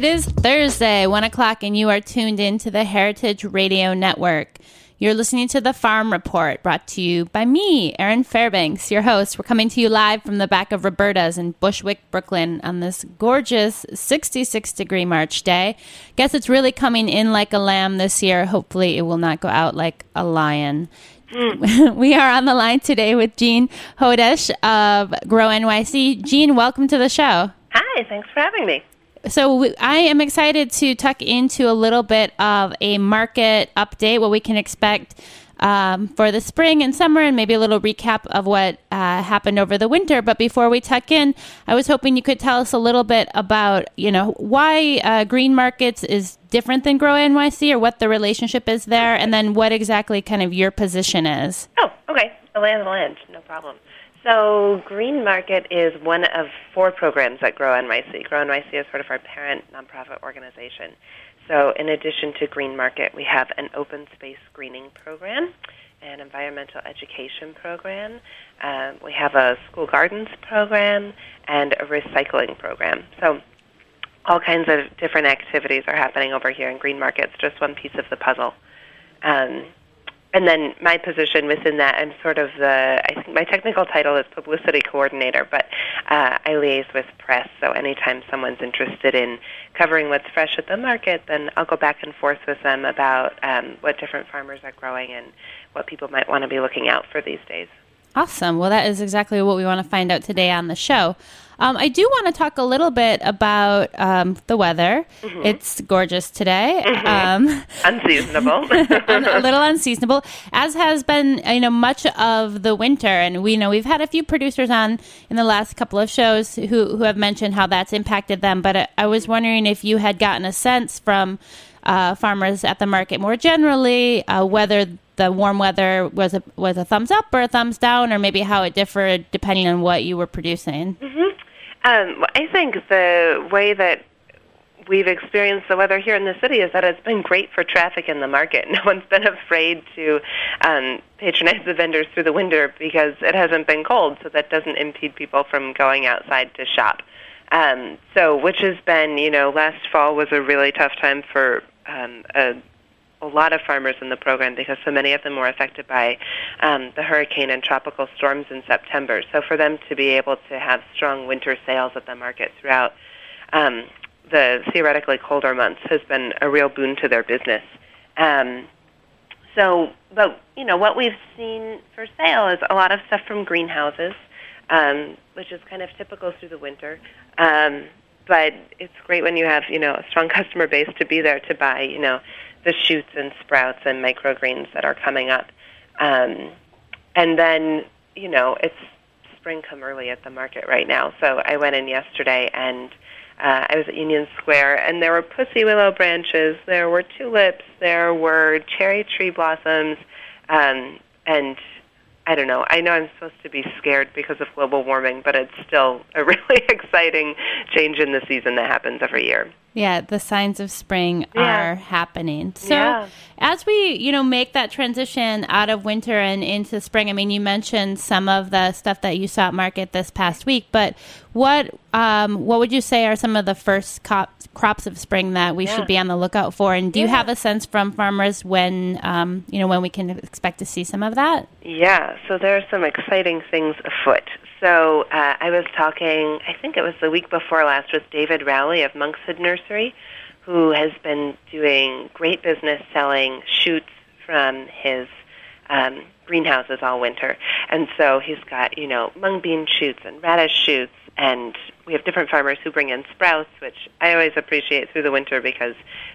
It is Thursday, 1 o'clock, and you are tuned in to the Heritage Radio Network. You're listening to the Farm Report, brought to you by me, Erin Fairbanks, your host. We're coming to you live from the back of Roberta's in Bushwick, Brooklyn, on this gorgeous 66 degree March day. Guess it's really coming in like a lamb this year. Hopefully, it will not go out like a lion. Hmm. we are on the line today with Jeanne Hodesh of Grow NYC. Jeanne, welcome to the show. Hi, thanks for having me. So we, I am excited to tuck into a little bit of a market update, what we can expect um, for the spring and summer, and maybe a little recap of what uh, happened over the winter. But before we tuck in, I was hoping you could tell us a little bit about, you know, why uh, Green Markets is different than Grow NYC, or what the relationship is there, and then what exactly kind of your position is. Oh, okay. The land the land, no problem. So, Green Market is one of four programs at Grow NYC. Grow NYC is sort of our parent nonprofit organization. So, in addition to Green Market, we have an open space greening program, an environmental education program, uh, we have a school gardens program, and a recycling program. So, all kinds of different activities are happening over here in Green Market. It's just one piece of the puzzle. Um, and then my position within that, I'm sort of the, I think my technical title is publicity coordinator, but uh, I liaise with press. So anytime someone's interested in covering what's fresh at the market, then I'll go back and forth with them about um, what different farmers are growing and what people might want to be looking out for these days. Awesome. Well, that is exactly what we want to find out today on the show. Um, I do want to talk a little bit about um, the weather. Mm-hmm. It's gorgeous today. Mm-hmm. Um, unseasonable. a little unseasonable, as has been you know much of the winter. And we know we've had a few producers on in the last couple of shows who who have mentioned how that's impacted them. But I, I was wondering if you had gotten a sense from uh, farmers at the market more generally uh, whether the warm weather was a was a thumbs up or a thumbs down, or maybe how it differed depending on what you were producing. Mm-hmm. Um, I think the way that we've experienced the weather here in the city is that it's been great for traffic in the market. No one's been afraid to um, patronize the vendors through the winter because it hasn't been cold, so that doesn't impede people from going outside to shop. Um, so, which has been, you know, last fall was a really tough time for um, a a lot of farmers in the program because so many of them were affected by um, the hurricane and tropical storms in September. So for them to be able to have strong winter sales at the market throughout um, the theoretically colder months has been a real boon to their business. Um, so, but you know what we've seen for sale is a lot of stuff from greenhouses, um, which is kind of typical through the winter. Um, but it's great when you have you know a strong customer base to be there to buy you know the shoots and sprouts and microgreens that are coming up. Um, and then, you know, it's spring come early at the market right now. So I went in yesterday and uh, I was at Union Square, and there were pussy willow branches, there were tulips, there were cherry tree blossoms, um, and I don't know. I know I'm supposed to be scared because of global warming, but it's still a really exciting change in the season that happens every year. Yeah, the signs of spring Yeah. are happening. So, Yeah. as we, you know, make that transition out of winter and into spring, I mean, you mentioned some of the stuff that you saw at market this past week, but what um, what would you say are some of the first cop- crops of spring that we Yeah. should be on the lookout for? And do you have a sense from farmers when, um, you know, when we can expect to see some of that? Yeah, so there are some exciting things afoot. So uh, I was talking, I think it was the week before last, with David Rowley of Monkshood Nursery, who has been doing great business selling shoots from his um, greenhouses all winter. And so he's got, you know, mung bean shoots and radish shoots, and we have different farmers who bring in sprouts, which I always appreciate through the winter because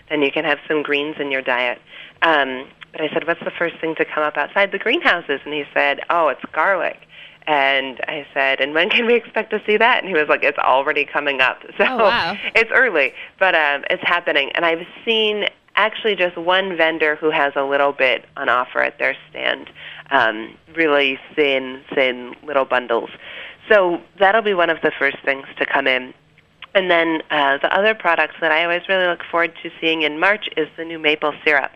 then you can have some greens in your diet. Um, but I said, what's the first thing to come up outside the greenhouses? And he said, oh, it's garlic. And I said, and when can we expect to see that? And he was like, it's already coming up. So Oh, wow. it's early, but um, it's happening. And I've seen actually just one vendor who has a little bit on offer at their stand, um, really thin, thin little bundles. So that'll be one of the first things to come in. And then uh, the other products that I always really look forward to seeing in March is the new maple syrup.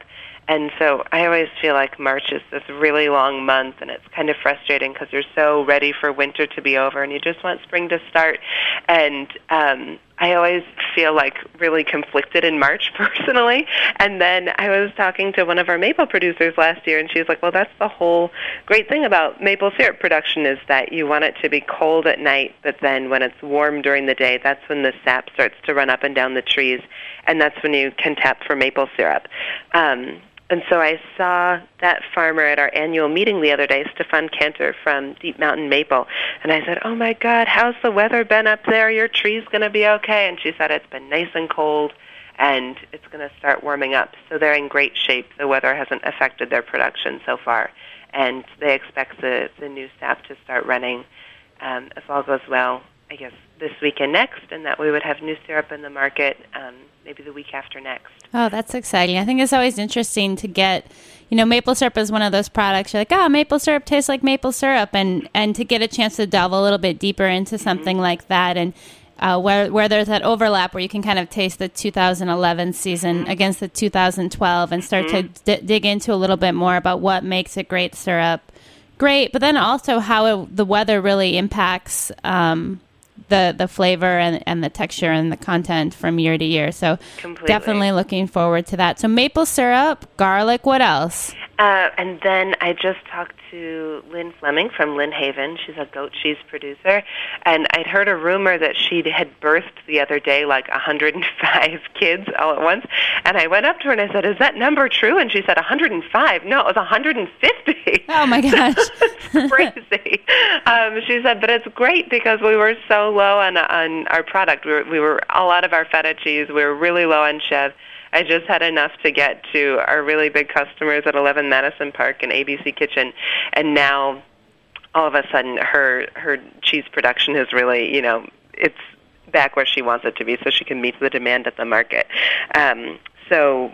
And so I always feel like March is this really long month, and it's kind of frustrating because you're so ready for winter to be over, and you just want spring to start. And um, I always feel like really conflicted in March personally. And then I was talking to one of our maple producers last year, and she's like, "Well, that's the whole great thing about maple syrup production is that you want it to be cold at night, but then when it's warm during the day, that's when the sap starts to run up and down the trees, and that's when you can tap for maple syrup." Um, and so I saw that farmer at our annual meeting the other day, Stefan Cantor from Deep Mountain Maple. And I said, Oh my God, how's the weather been up there? Your tree's going to be okay. And she said, It's been nice and cold and it's going to start warming up. So they're in great shape. The weather hasn't affected their production so far. And they expect the, the new staff to start running, um, if all goes well, I guess this week and next, and that we would have new syrup in the market um, maybe the week after next. Oh, that's exciting. I think it's always interesting to get, you know, maple syrup is one of those products you're like, oh, maple syrup tastes like maple syrup. And, and to get a chance to delve a little bit deeper into something like that and uh, where, where there's that overlap where you can kind of taste the 2011 season against the 2012 and start to d- dig into a little bit more about what makes a great syrup great, but then also how it, the weather really impacts um, the the flavor and, and the texture and the content from year to year. So Completely. definitely looking forward to that. So maple syrup, garlic, what else? Uh, and then I just talked to Lynn Fleming from Lynn Haven. She's a goat cheese producer. And I'd heard a rumor that she had birthed the other day like 105 kids all at once. And I went up to her and I said, Is that number true? And she said, 105. No, it was 150. Oh my gosh. crazy. Um, she said, but it's great because we were so low on on our product. We were, we were all out of our feta cheese. We were really low on Chev. I just had enough to get to our really big customers at 11 Madison Park and ABC Kitchen, and now all of a sudden her her cheese production is really you know it's back where she wants it to be, so she can meet the demand at the market. Um, so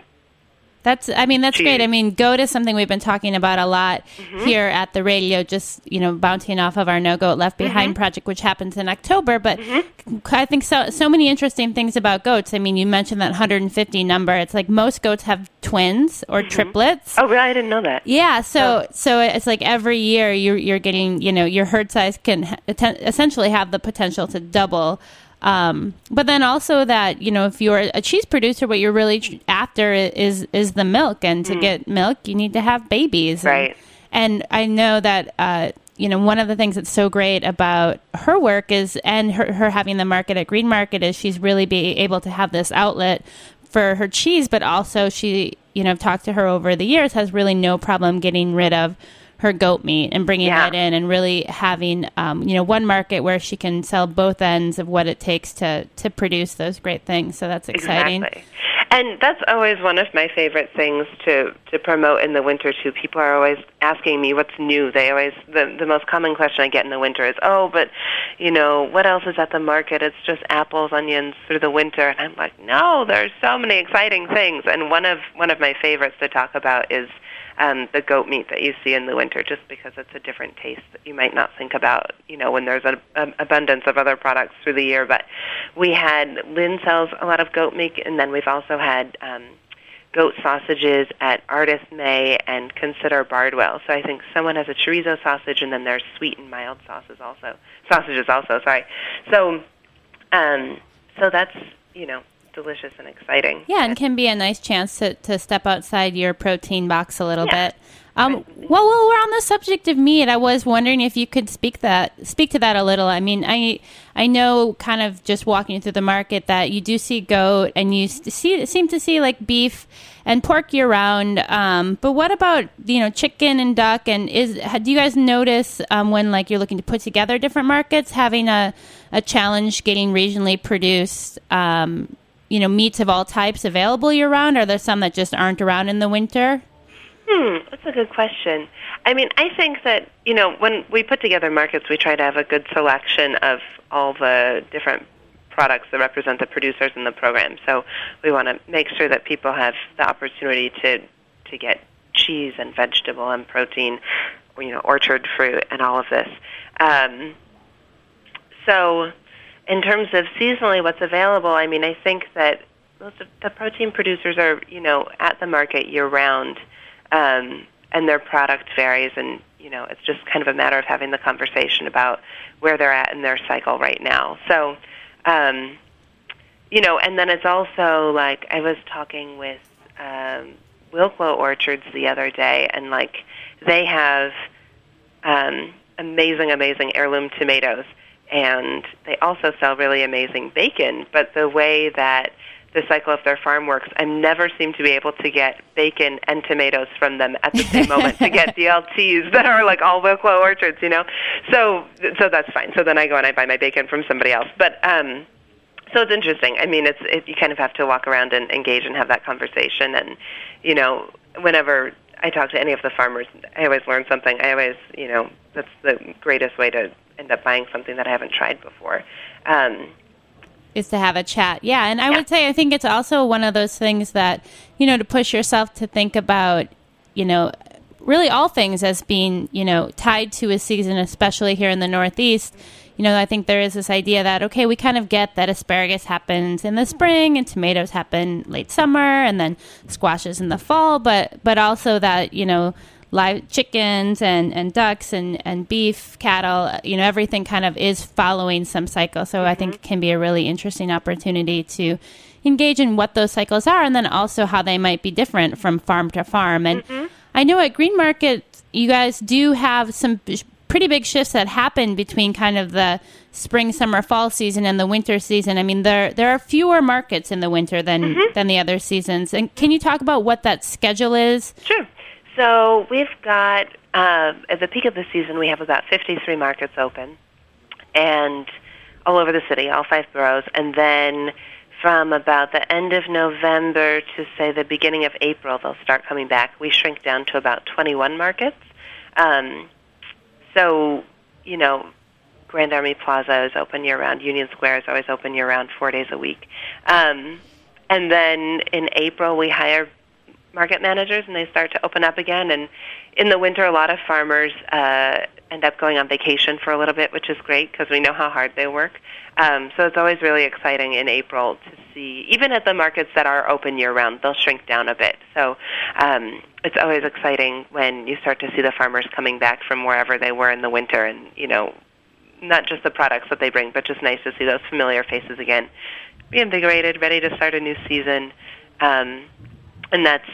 That's, I mean, that's great. I mean, goat is something we've been talking about a lot Mm-hmm. here at the radio, just, you know, bouncing off of our No Goat Left Behind Mm-hmm. project, which happens in October. But I think so, so many interesting things about goats. I mean, you mentioned that 150 number. It's like most goats have twins or triplets. oh, really? I didn't know that. Yeah, so so it's like every year you're you're getting you know your herd size can essentially have the potential to double. Um, but then also that you know if you're a cheese producer, what you're really tr- after is is the milk, and to get milk you need to have babies. And- Right. And, I know that uh, you know one of the things that's so great about her work is and her, her having the market at Green Market is she's really be able to have this outlet for her cheese, but also she, you know, I've talked to her over the years, has really no problem getting rid of her goat meat and bringing Yeah. that in and really having, um, you know, one market where she can sell both ends of what it takes to to produce those great things. So that's exciting. Exactly. And that's always one of my favorite things to to promote in the winter too. People are always asking me what's new. They always the the most common question I get in the winter is, "Oh, but you know, what else is at the market? It's just apples, onions through the winter." And I'm like, "No, there's so many exciting things." And one of one of my favorites to talk about is um, the goat meat that you see in the winter, just because it's a different taste that you might not think about, you know, when there's an abundance of other products through the year. But we had Lynn sells a lot of goat meat, and then we've also had um, goat sausages at Ardith Mae and Consider Bardwell. So I think someone has a chorizo sausage, and then there's sweet and mild sauces also. Sausages also, sorry. So, um, so that's you know delicious and exciting. Yeah, and can be a nice chance to, to step outside your protein box a little yeah. bit. Um, well, while we're on the subject of meat, I was wondering if you could speak that speak to that a little. I mean, I I know kind of just walking through the market that you do see goat and you see seem to see like beef and pork year round. Um, but what about you know chicken and duck? And is do you guys notice um, when like you're looking to put together different markets having a a challenge getting regionally produced? You know, meats of all types available year round? Are there some that just aren't around in the winter? Hmm, that's a good question. I mean, I think that, you know, when we put together markets, we try to have a good selection of all the different products that represent the producers in the program. So we want to make sure that people have the opportunity to to get cheese and vegetable and protein, you know, orchard fruit and all of this. Um, so in terms of seasonally what's available, I mean, I think that most of the protein producers are, you know, at the market year round, um, and their product varies, and you know, it's just kind of a matter of having the conversation about where they're at in their cycle right now. So, um, you know, and then it's also like I was talking with um, Wilklow Orchards the other day, and like they have um, amazing, amazing heirloom tomatoes and they also sell really amazing bacon. But the way that the cycle of their farm works, I never seem to be able to get bacon and tomatoes from them at the same moment to get BLTs that are like all Wilklow orchards, you know. So so that's fine. So then I go and I buy my bacon from somebody else. But um so it's interesting. I mean, it's it, you kind of have to walk around and engage and have that conversation and you know, whenever I talk to any of the farmers, I always learn something. I always, you know, that's the greatest way to end up buying something that I haven't tried before. Um, is to have a chat. Yeah, and I yeah. would say I think it's also one of those things that, you know, to push yourself to think about, you know, really all things as being, you know, tied to a season, especially here in the Northeast. You know, I think there is this idea that, okay, we kind of get that asparagus happens in the spring and tomatoes happen late summer and then squashes in the fall, but, but also that, you know, live chickens and, and ducks and, and beef, cattle, you know, everything kind of is following some cycle. So mm-hmm. I think mm-hmm. it can be a really interesting opportunity to engage in what those cycles are and then also how they might be different from farm to farm. And mm-hmm. I know at Green Market, you guys do have some pretty big shifts that happen between kind of the spring, summer, fall season and the winter season. I mean, there there are fewer markets in the winter than mm-hmm. than the other seasons. And can you talk about what that schedule is? Sure. So we've got uh, at the peak of the season, we have about 53 markets open, and all over the city, all five boroughs, and then from about the end of November to say the beginning of April, they'll start coming back. We shrink down to about 21 markets. Um, so, you know, Grand Army Plaza is open year round. Union Square is always open year round, four days a week. Um, and then in April, we hire market managers and they start to open up again. And in the winter, a lot of farmers uh, end up going on vacation for a little bit, which is great because we know how hard they work. Um, so it's always really exciting in April to see, even at the markets that are open year round, they'll shrink down a bit. So um, it's always exciting when you start to see the farmers coming back from wherever they were in the winter and, you know, not just the products that they bring, but just nice to see those familiar faces again, reinvigorated, ready to start a new season. Um, and that's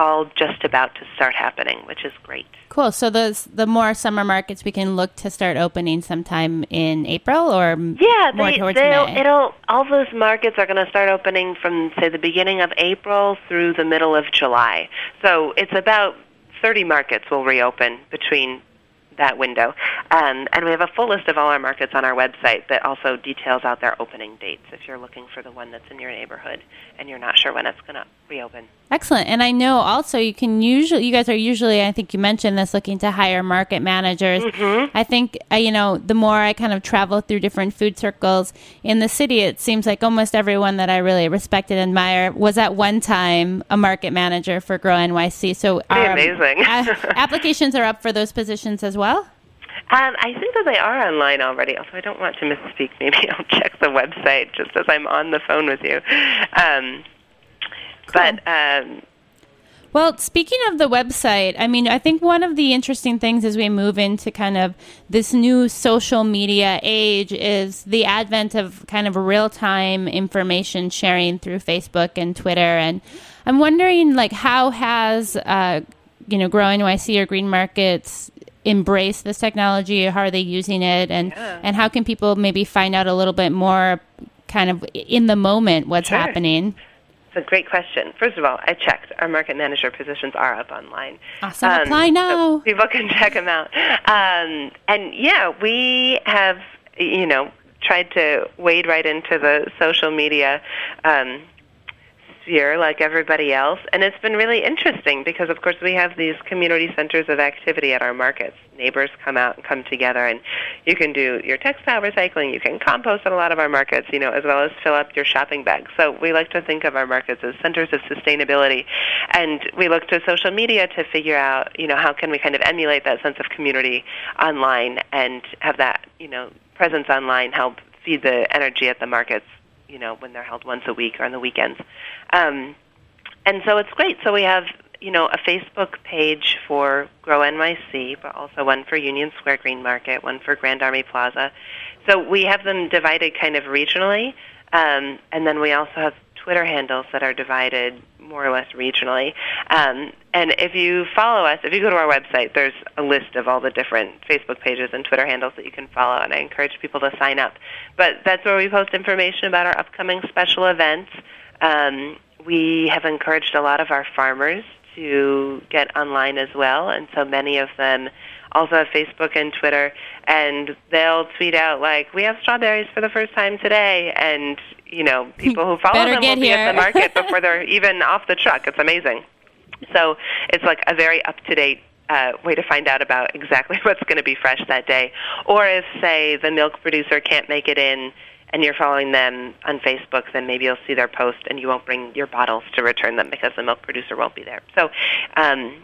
all just about to start happening, which is great. Cool. So those the more summer markets we can look to start opening sometime in April or yeah, more they, towards May. It'll all those markets are going to start opening from say the beginning of April through the middle of July. So it's about 30 markets will reopen between that window. Um, and we have a full list of all our markets on our website that also details out their opening dates if you're looking for the one that's in your neighborhood and you're not sure when it's going to reopen. Excellent. And I know also you can usually, you guys are usually, I think you mentioned this, looking to hire market managers. Mm-hmm. I think, uh, you know, the more I kind of travel through different food circles in the city, it seems like almost everyone that I really respect and admire was at one time a market manager for Grow NYC. So um, amazing. a- applications are up for those positions as well? Um, I think that they are online already, although I don't want to misspeak. Maybe I'll check the website just as I'm on the phone with you. Um, But um, Well, speaking of the website, I mean, I think one of the interesting things as we move into kind of this new social media age is the advent of kind of real time information sharing through Facebook and Twitter. And I'm wondering, like, how has, uh, you know, Grow NYC or Green Markets embraced this technology? How are they using it? And, and how can people maybe find out a little bit more kind of in the moment what's Sure. happening? it's a great question. First of all, I checked. Our market manager positions are up online. Awesome. Um, Apply so now. people can check them out. Um, and yeah, we have, you know, tried to wade right into the social media um, sphere like everybody else. And it's been really interesting because, of course, we have these community centers of activity at our markets. Neighbors come out and come together, and you can do your textile recycling, you can compost at a lot of our markets, you know, as well as fill up your shopping bags. So we like to think of our markets as centers of sustainability. And we look to social media to figure out, you know, how can we kind of emulate that sense of community online and have that, you know, presence online help feed the energy at the markets you know, when they're held once a week or on the weekends. Um, and so it's great. So we have, you know, a Facebook page for Grow NYC, but also one for Union Square Green Market, one for Grand Army Plaza. So we have them divided kind of regionally, um, and then we also have Twitter handles that are divided more or less regionally. Um, and if you follow us, if you go to our website, there's a list of all the different Facebook pages and Twitter handles that you can follow, and I encourage people to sign up. But that's where we post information about our upcoming special events. Um, we have encouraged a lot of our farmers to get online as well, and so many of them also have Facebook and Twitter, and they'll tweet out like, "We have strawberries for the first time today," and you know, people who follow them will be at the market before they're even off the truck. It's amazing. So it's like a very up to date uh, way to find out about exactly what's going to be fresh that day. Or if, say, the milk producer can't make it in and you're following them on Facebook, then maybe you'll see their post and you won't bring your bottles to return them because the milk producer won't be there. So um,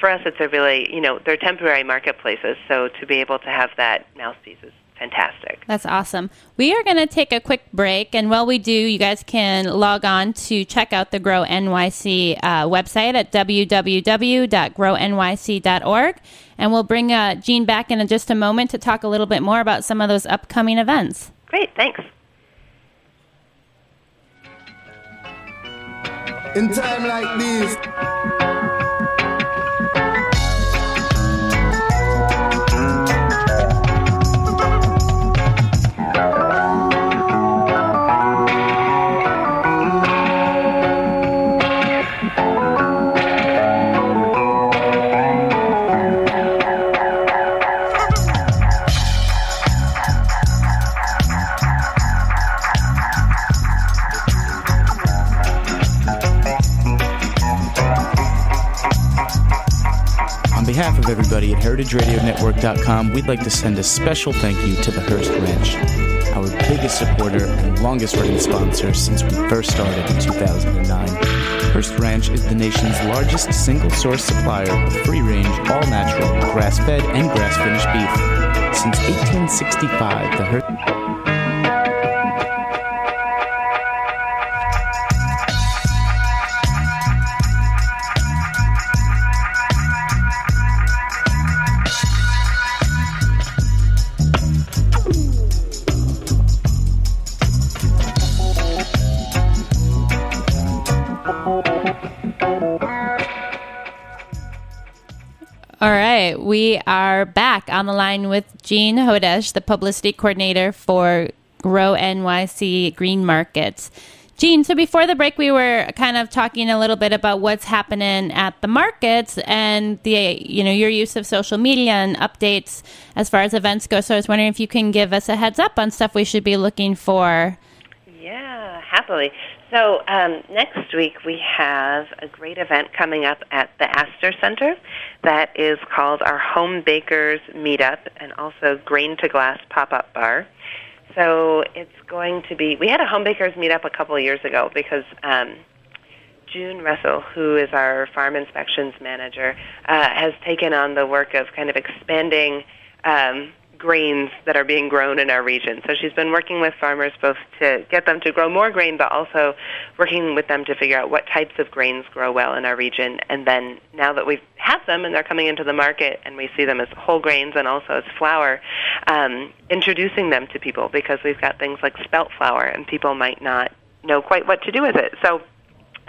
for us, it's a really, you know, they're temporary marketplaces. So to be able to have that mouthpiece is fantastic. That's awesome. We are going to take a quick break, and while we do, you guys can log on to check out the Grow NYC uh, website at www.grownyc.org, and we'll bring uh, Jeanne back in just a moment to talk a little bit more about some of those upcoming events. Great, thanks. In time like this, heritageradionetwork.com, we'd like to send a special thank you to the Hearst Ranch, our biggest supporter and longest running sponsor since we first started in 2009. Hearst Ranch is the nation's largest single source supplier of free range, all natural, grass fed, and grass finished beef. Since 1865, the Hearst. All right, we are back on the line with Jeanne Hodesh, the publicity coordinator for Grow NYC Green Markets. Jeanne, so before the break, we were kind of talking a little bit about what's happening at the markets and the, you know, your use of social media and updates as far as events go. So I was wondering if you can give us a heads up on stuff we should be looking for. Yeah, happily. So um, next week we have a great event coming up at the Astor Center that is called our Home Bakers Meetup and also Grain to Glass Pop-Up Bar. So it's going to be. We had a home bakers meetup a couple of years ago because um, June Russell, who is our farm inspections manager, uh, has taken on the work of kind of expanding um, grains that are being grown in our region. So she's been working with farmers both to get them to grow more grain, but also working with them to figure out what types of grains grow well in our region. And then now that we have them and they're coming into the market and we see them as whole grains and also as flour, um, introducing them to people because we've got things like spelt flour and people might not know quite what to do with it. So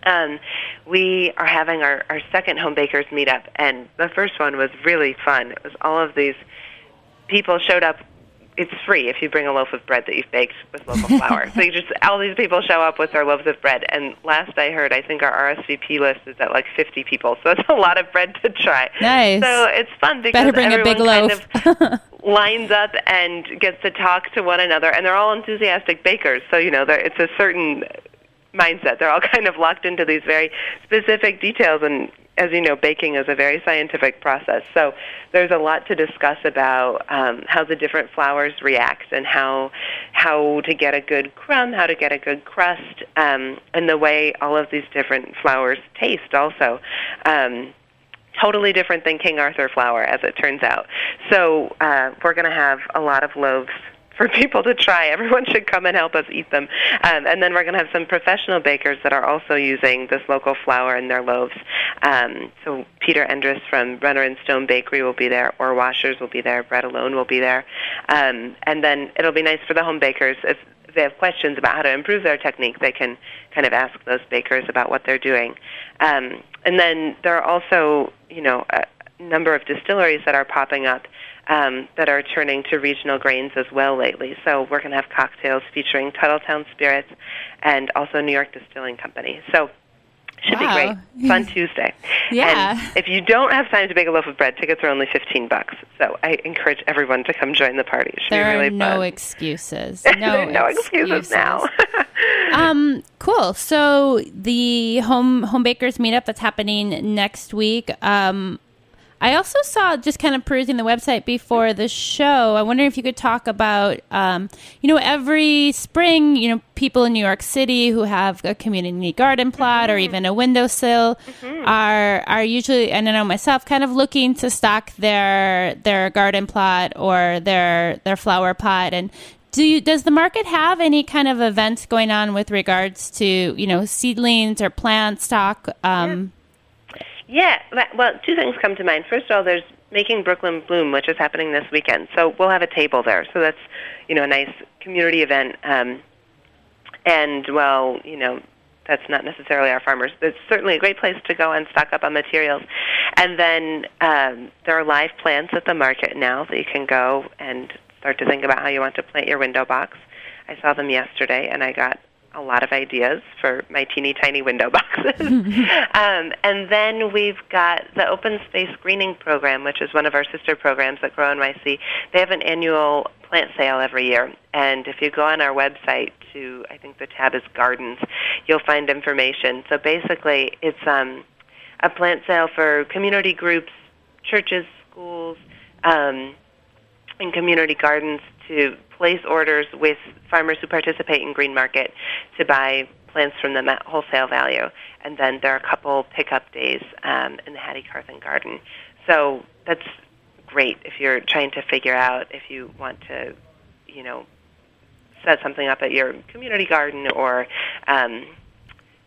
um, we are having our, our second home bakers meetup, and the first one was really fun. It was all of these people showed up. It's free if you bring a loaf of bread that you've baked with local flour. so you just all these people show up with their loaves of bread. And last I heard, I think our RSVP list is at like 50 people. So it's a lot of bread to try. Nice. So it's fun because Better bring a everyone big kind loaf. of lines up and gets to talk to one another, and they're all enthusiastic bakers. So you know, there- it's a certain mindset. They're all kind of locked into these very specific details and as you know, baking is a very scientific process. So there's a lot to discuss about um, how the different flours react and how how to get a good crumb, how to get a good crust, um, and the way all of these different flours taste. Also. Um, totally different than King Arthur flour, as it turns out. So uh, we're going to have a lot of loaves for people to try. Everyone should come and help us eat them. Um, and then we're going to have some professional bakers that are also using this local flour in their loaves. Um, so Peter Endriss from Runner and Stone Bakery will be there, Orwashers will be there, Bread Alone will be there. Um, and then it'll be nice for the home bakers if they have questions about how to improve their technique, they can kind of ask those bakers about what they're doing. Um, and then there are also, you know, a number of distilleries that are popping up um, that are turning to regional grains as well lately. So we're going to have cocktails featuring Tuthilltown Spirits and also New York Distilling Company. So should Wow. be great. Fun Tuesday. Yeah. And if you don't have time to bake a loaf of bread, tickets are only 15 bucks. So I encourage everyone to come join the party. It should there be really are no fun. excuses. No, no excuses, now. um, cool. So the home home bakers meetup that's happening next week. Um, I also saw just kind of perusing the website before the show. I wonder if you could talk about, um, you know, every spring, you know, people in New York City who have a community garden plot or even a windowsill are are usually, and I know myself, kind of looking to stock their their garden plot or their their flower pot and. Do you, does the market have any kind of events going on with regards to you know seedlings or plant stock? Um, Yeah, but- well, two things come to mind. First of all, there's Making Brooklyn Bloom, which is happening this weekend. So we'll have a table there. So that's, you know, a nice community event. Um, and, well, you know, that's not necessarily our farmers. It's certainly a great place to go and stock up on materials. And then um, there are live plants at the market now that you can go and start to think about how you want to plant your window box. I saw them yesterday, and I got a lot of ideas for my teeny tiny window boxes. um, and then we've got the Open Space Greening Program, which is one of our sister programs at Grow NYC. They have an annual plant sale every year. And if you go on our website to, I think the tab is Gardens, you'll find information. So basically, it's um, a plant sale for community groups, churches, schools, um, and community gardens to place orders with farmers who participate in Green Market to buy plants from them at wholesale value. And then there are a couple pickup days um, in the Hattie Carthen Garden. So that's great if you're trying to figure out if you want to, you know, set something up at your community garden or, um,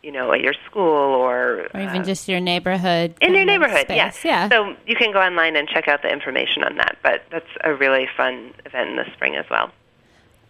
you know, at your school or, or even uh, just your neighborhood in your neighborhood, yes. yeah. So you can go online and check out the information on that. But that's a really fun event in the spring as well.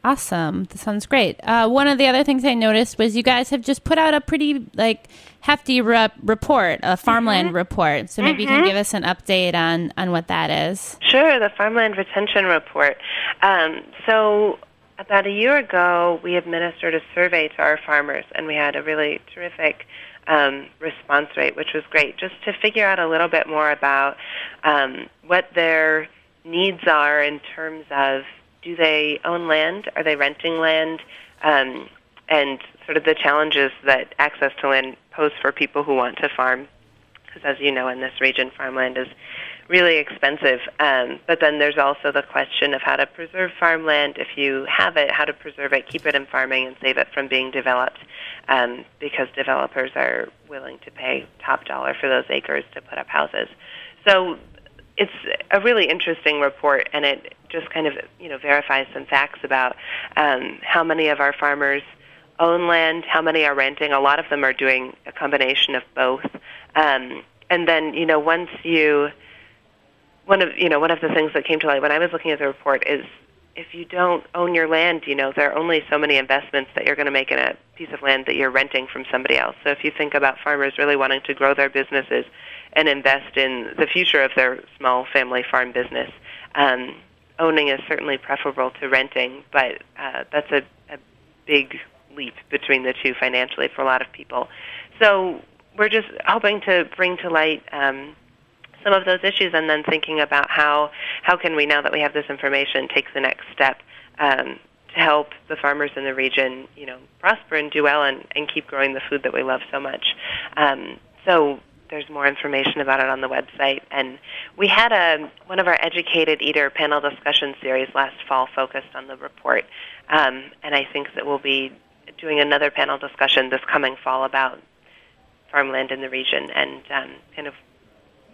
Awesome. That sounds great. Uh, one of the other things I noticed was you guys have just put out a pretty like hefty rep- report, a farmland Mm-hmm. report. So maybe you can give us an update on on what that is. Sure, the Farmland Retention Report. Um, so about a year ago, we administered a survey to our farmers, and we had a really terrific um, response rate, which was great, just to figure out a little bit more about um, what their needs are in terms of do they own land, are they renting land, um, and sort of the challenges that access to land pose for people who want to farm. Because as you know, in this region, farmland is really expensive. Um, but then there's also the question of how to preserve farmland. If you have it, how to preserve it, keep it in farming, and save it from being developed, um, because developers are willing to pay top dollar for those acres to put up houses. So it's a really interesting report, and it just kind of you know verifies some facts about um, how many of our farmers own land, how many are renting. A lot of them are doing a combination of both. Um, and then you know once you one of you know one of the things that came to light when I was looking at the report is if you don't own your land, you know there are only so many investments that you're going to make in a piece of land that you're renting from somebody else. So if you think about farmers really wanting to grow their businesses and invest in the future of their small family farm business, um, owning is certainly preferable to renting, but uh, that's a, a big leap between the two financially for a lot of people. So we're just hoping to bring to light um, some of those issues and then thinking about how how can we now that we have this information take the next step um, to help the farmers in the region you know prosper and do well and, and keep growing the food that we love so much um, so there's more information about it on the website and we had a one of our educated eater panel discussion series last fall focused on the report um, and I think that we'll be doing another panel discussion this coming fall about farmland in the region and um, kind of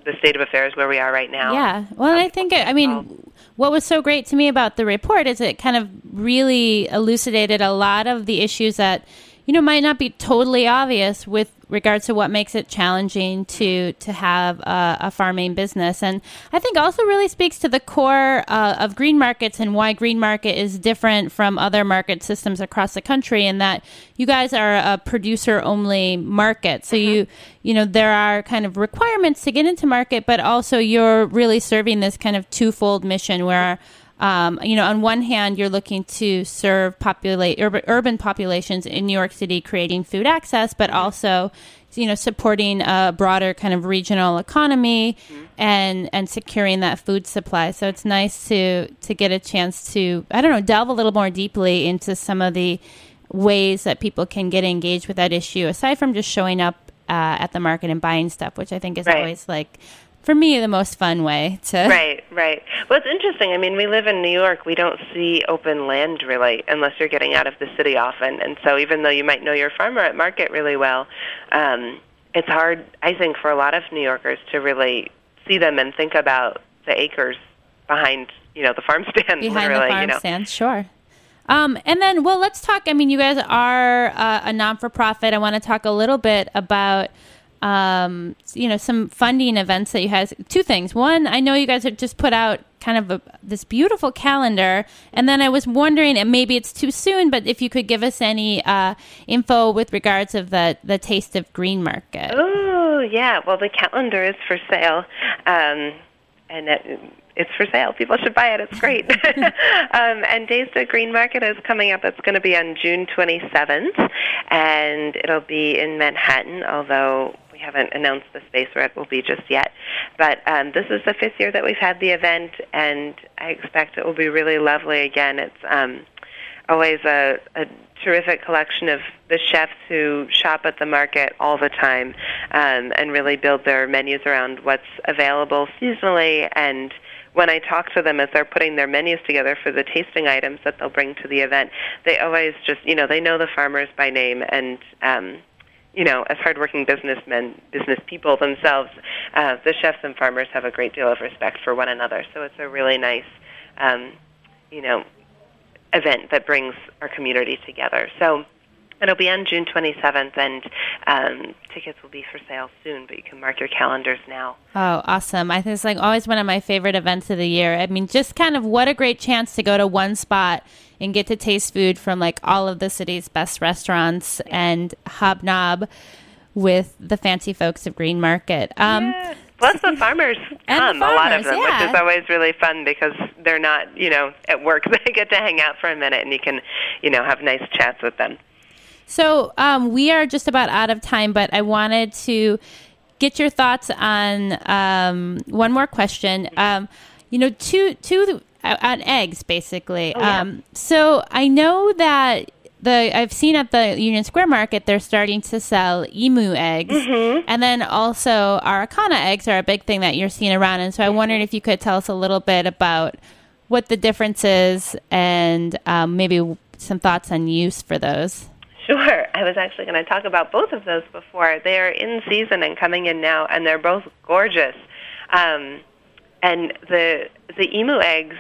the state of affairs where we are right now. Yeah. Well, um, I think, I mean, what was so great to me about the report is it kind of really elucidated a lot of the issues that, you know, might not be totally obvious with regards to what makes it challenging to to have a, a farming business, and I think also really speaks to the core uh, of green markets and why green market is different from other market systems across the country, in that you guys are a producer only market, so mm-hmm. you you know there are kind of requirements to get into market, but also you're really serving this kind of twofold mission where um, you know, on one hand, you're looking to serve populate urban, urban populations in New York City, creating food access, but also, you know, supporting a broader kind of regional economy mm-hmm. and and securing that food supply. So it's nice to to get a chance to I don't know delve a little more deeply into some of the ways that people can get engaged with that issue aside from just showing up uh, at the market and buying stuff, which I think is right. always like for me the most fun way to right right well it's interesting i mean we live in new york we don't see open land really unless you're getting out of the city often and so even though you might know your farmer at market really well um, it's hard i think for a lot of new yorkers to really see them and think about the acres behind you know the farm stand behind the farm you know. stand sure um, and then, well, let's talk. I mean, you guys are uh, a non for profit. I want to talk a little bit about um, you know, some funding events that you have. Two things. One, I know you guys have just put out kind of a, this beautiful calendar, and then I was wondering, and maybe it's too soon, but if you could give us any uh, info with regards of the the Taste of Green Market. Oh yeah, well the calendar is for sale, um, and it, it's for sale. People should buy it. It's great. um, and Taste to Green Market is coming up. It's going to be on June 27th, and it'll be in Manhattan, although we haven't announced the space where it will be just yet. But um, this is the fifth year that we've had the event, and I expect it will be really lovely again. It's um, always a, a terrific collection of the chefs who shop at the market all the time um, and really build their menus around what's available seasonally and when I talk to them as they're putting their menus together for the tasting items that they'll bring to the event, they always just, you know, they know the farmers by name and um, you know, as hardworking businessmen, business people themselves, uh, the chefs and farmers have a great deal of respect for one another. So it's a really nice, um, you know, event that brings our community together. So It'll be on June 27th, and um, tickets will be for sale soon, but you can mark your calendars now. Oh, awesome. I think it's like always one of my favorite events of the year. I mean, just kind of what a great chance to go to one spot and get to taste food from like all of the city's best restaurants and hobnob with the fancy folks of Green Market. Um. Plus, the farmers And the come, a lot of them, yeah. which is always really fun because they're not, you know, at work. They get to hang out for a minute and you can, you know, have nice chats with them. So um, we are just about out of time, but I wanted to get your thoughts on um, one more question. Um, you know, two two on eggs, basically. yeah. um, so I know that. The, I've seen at the Union Square Market they're starting to sell emu eggs, and then also Araucana eggs are a big thing that you're seeing around. And so I wondered if you could tell us a little bit about what the difference is and um, maybe some thoughts on use for those. Sure. I was actually going to talk about both of those before. They are in season and coming in now, and they're both gorgeous. Um, and the the emu eggs.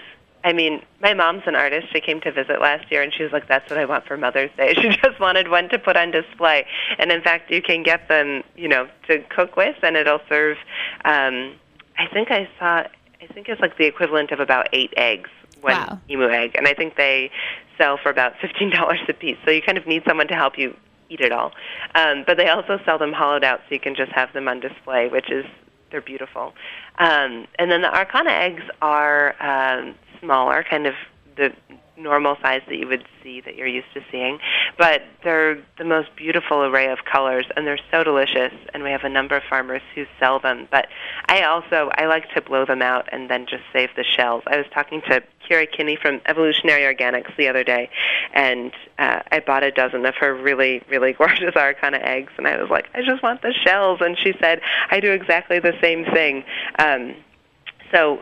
I mean, my mom's an artist. She came to visit last year, and she was like, "That's what I want for Mother's Day." She just wanted one to put on display, and in fact, you can get them, you know, to cook with, and it'll serve. Um, I think I saw. I think it's like the equivalent of about eight eggs one Wow. emu egg, and I think they sell for about fifteen dollars a piece. So you kind of need someone to help you eat it all. Um, but they also sell them hollowed out, so you can just have them on display, which is they're beautiful. Um, and then the Araucana eggs are um, smaller, kind of the normal size that you would see that you're used to seeing, but they're the most beautiful array of colors and they're so delicious and we have a number of farmers who sell them. But I also I like to blow them out and then just save the shells. I was talking to Kira Kinney from Evolutionary Organics the other day and uh, I bought a dozen of her really, really gorgeous Araucana eggs and I was like, I just want the shells and she said, I do exactly the same thing. Um, so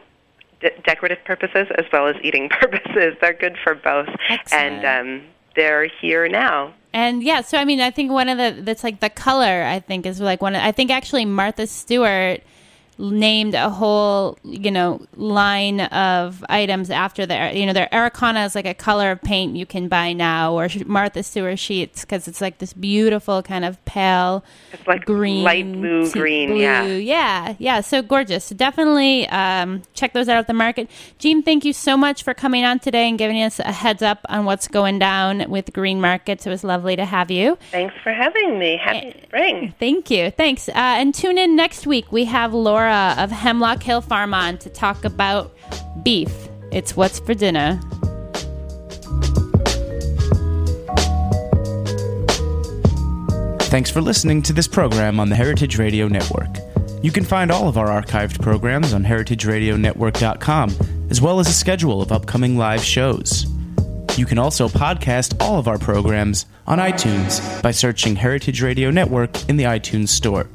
de- decorative purposes as well as eating purposes. They're good for both, Excellent. and um, they're here now. And yeah, so I mean, I think one of the that's like the color. I think is like one. Of, I think actually Martha Stewart named a whole you know line of items after their you know their Araucana is like a color of paint you can buy now or Martha Stewart sheets because it's like this beautiful kind of pale It's like green light blue, green, blue. yeah. yeah yeah so gorgeous so definitely um, check those out at the market Jeanne thank you so much for coming on today and giving us a heads up on what's going down with Greenmarkets it was lovely to have you Thanks for having me. Happy spring. Thank you. Thanks. Uh, and tune in next week. We have Laura of Hemlock Hill Farm on to talk about beef. It's what's for dinner. Thanks for listening to this program on the Heritage Radio Network. You can find all of our archived programs on heritageradionetwork.com, as well as a schedule of upcoming live shows. You can also podcast all of our programs on iTunes by searching Heritage Radio Network in the iTunes Store.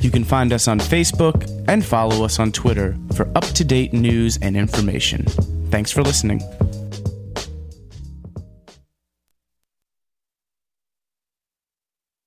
You can find us on Facebook and follow us on Twitter for up to date news and information. Thanks for listening.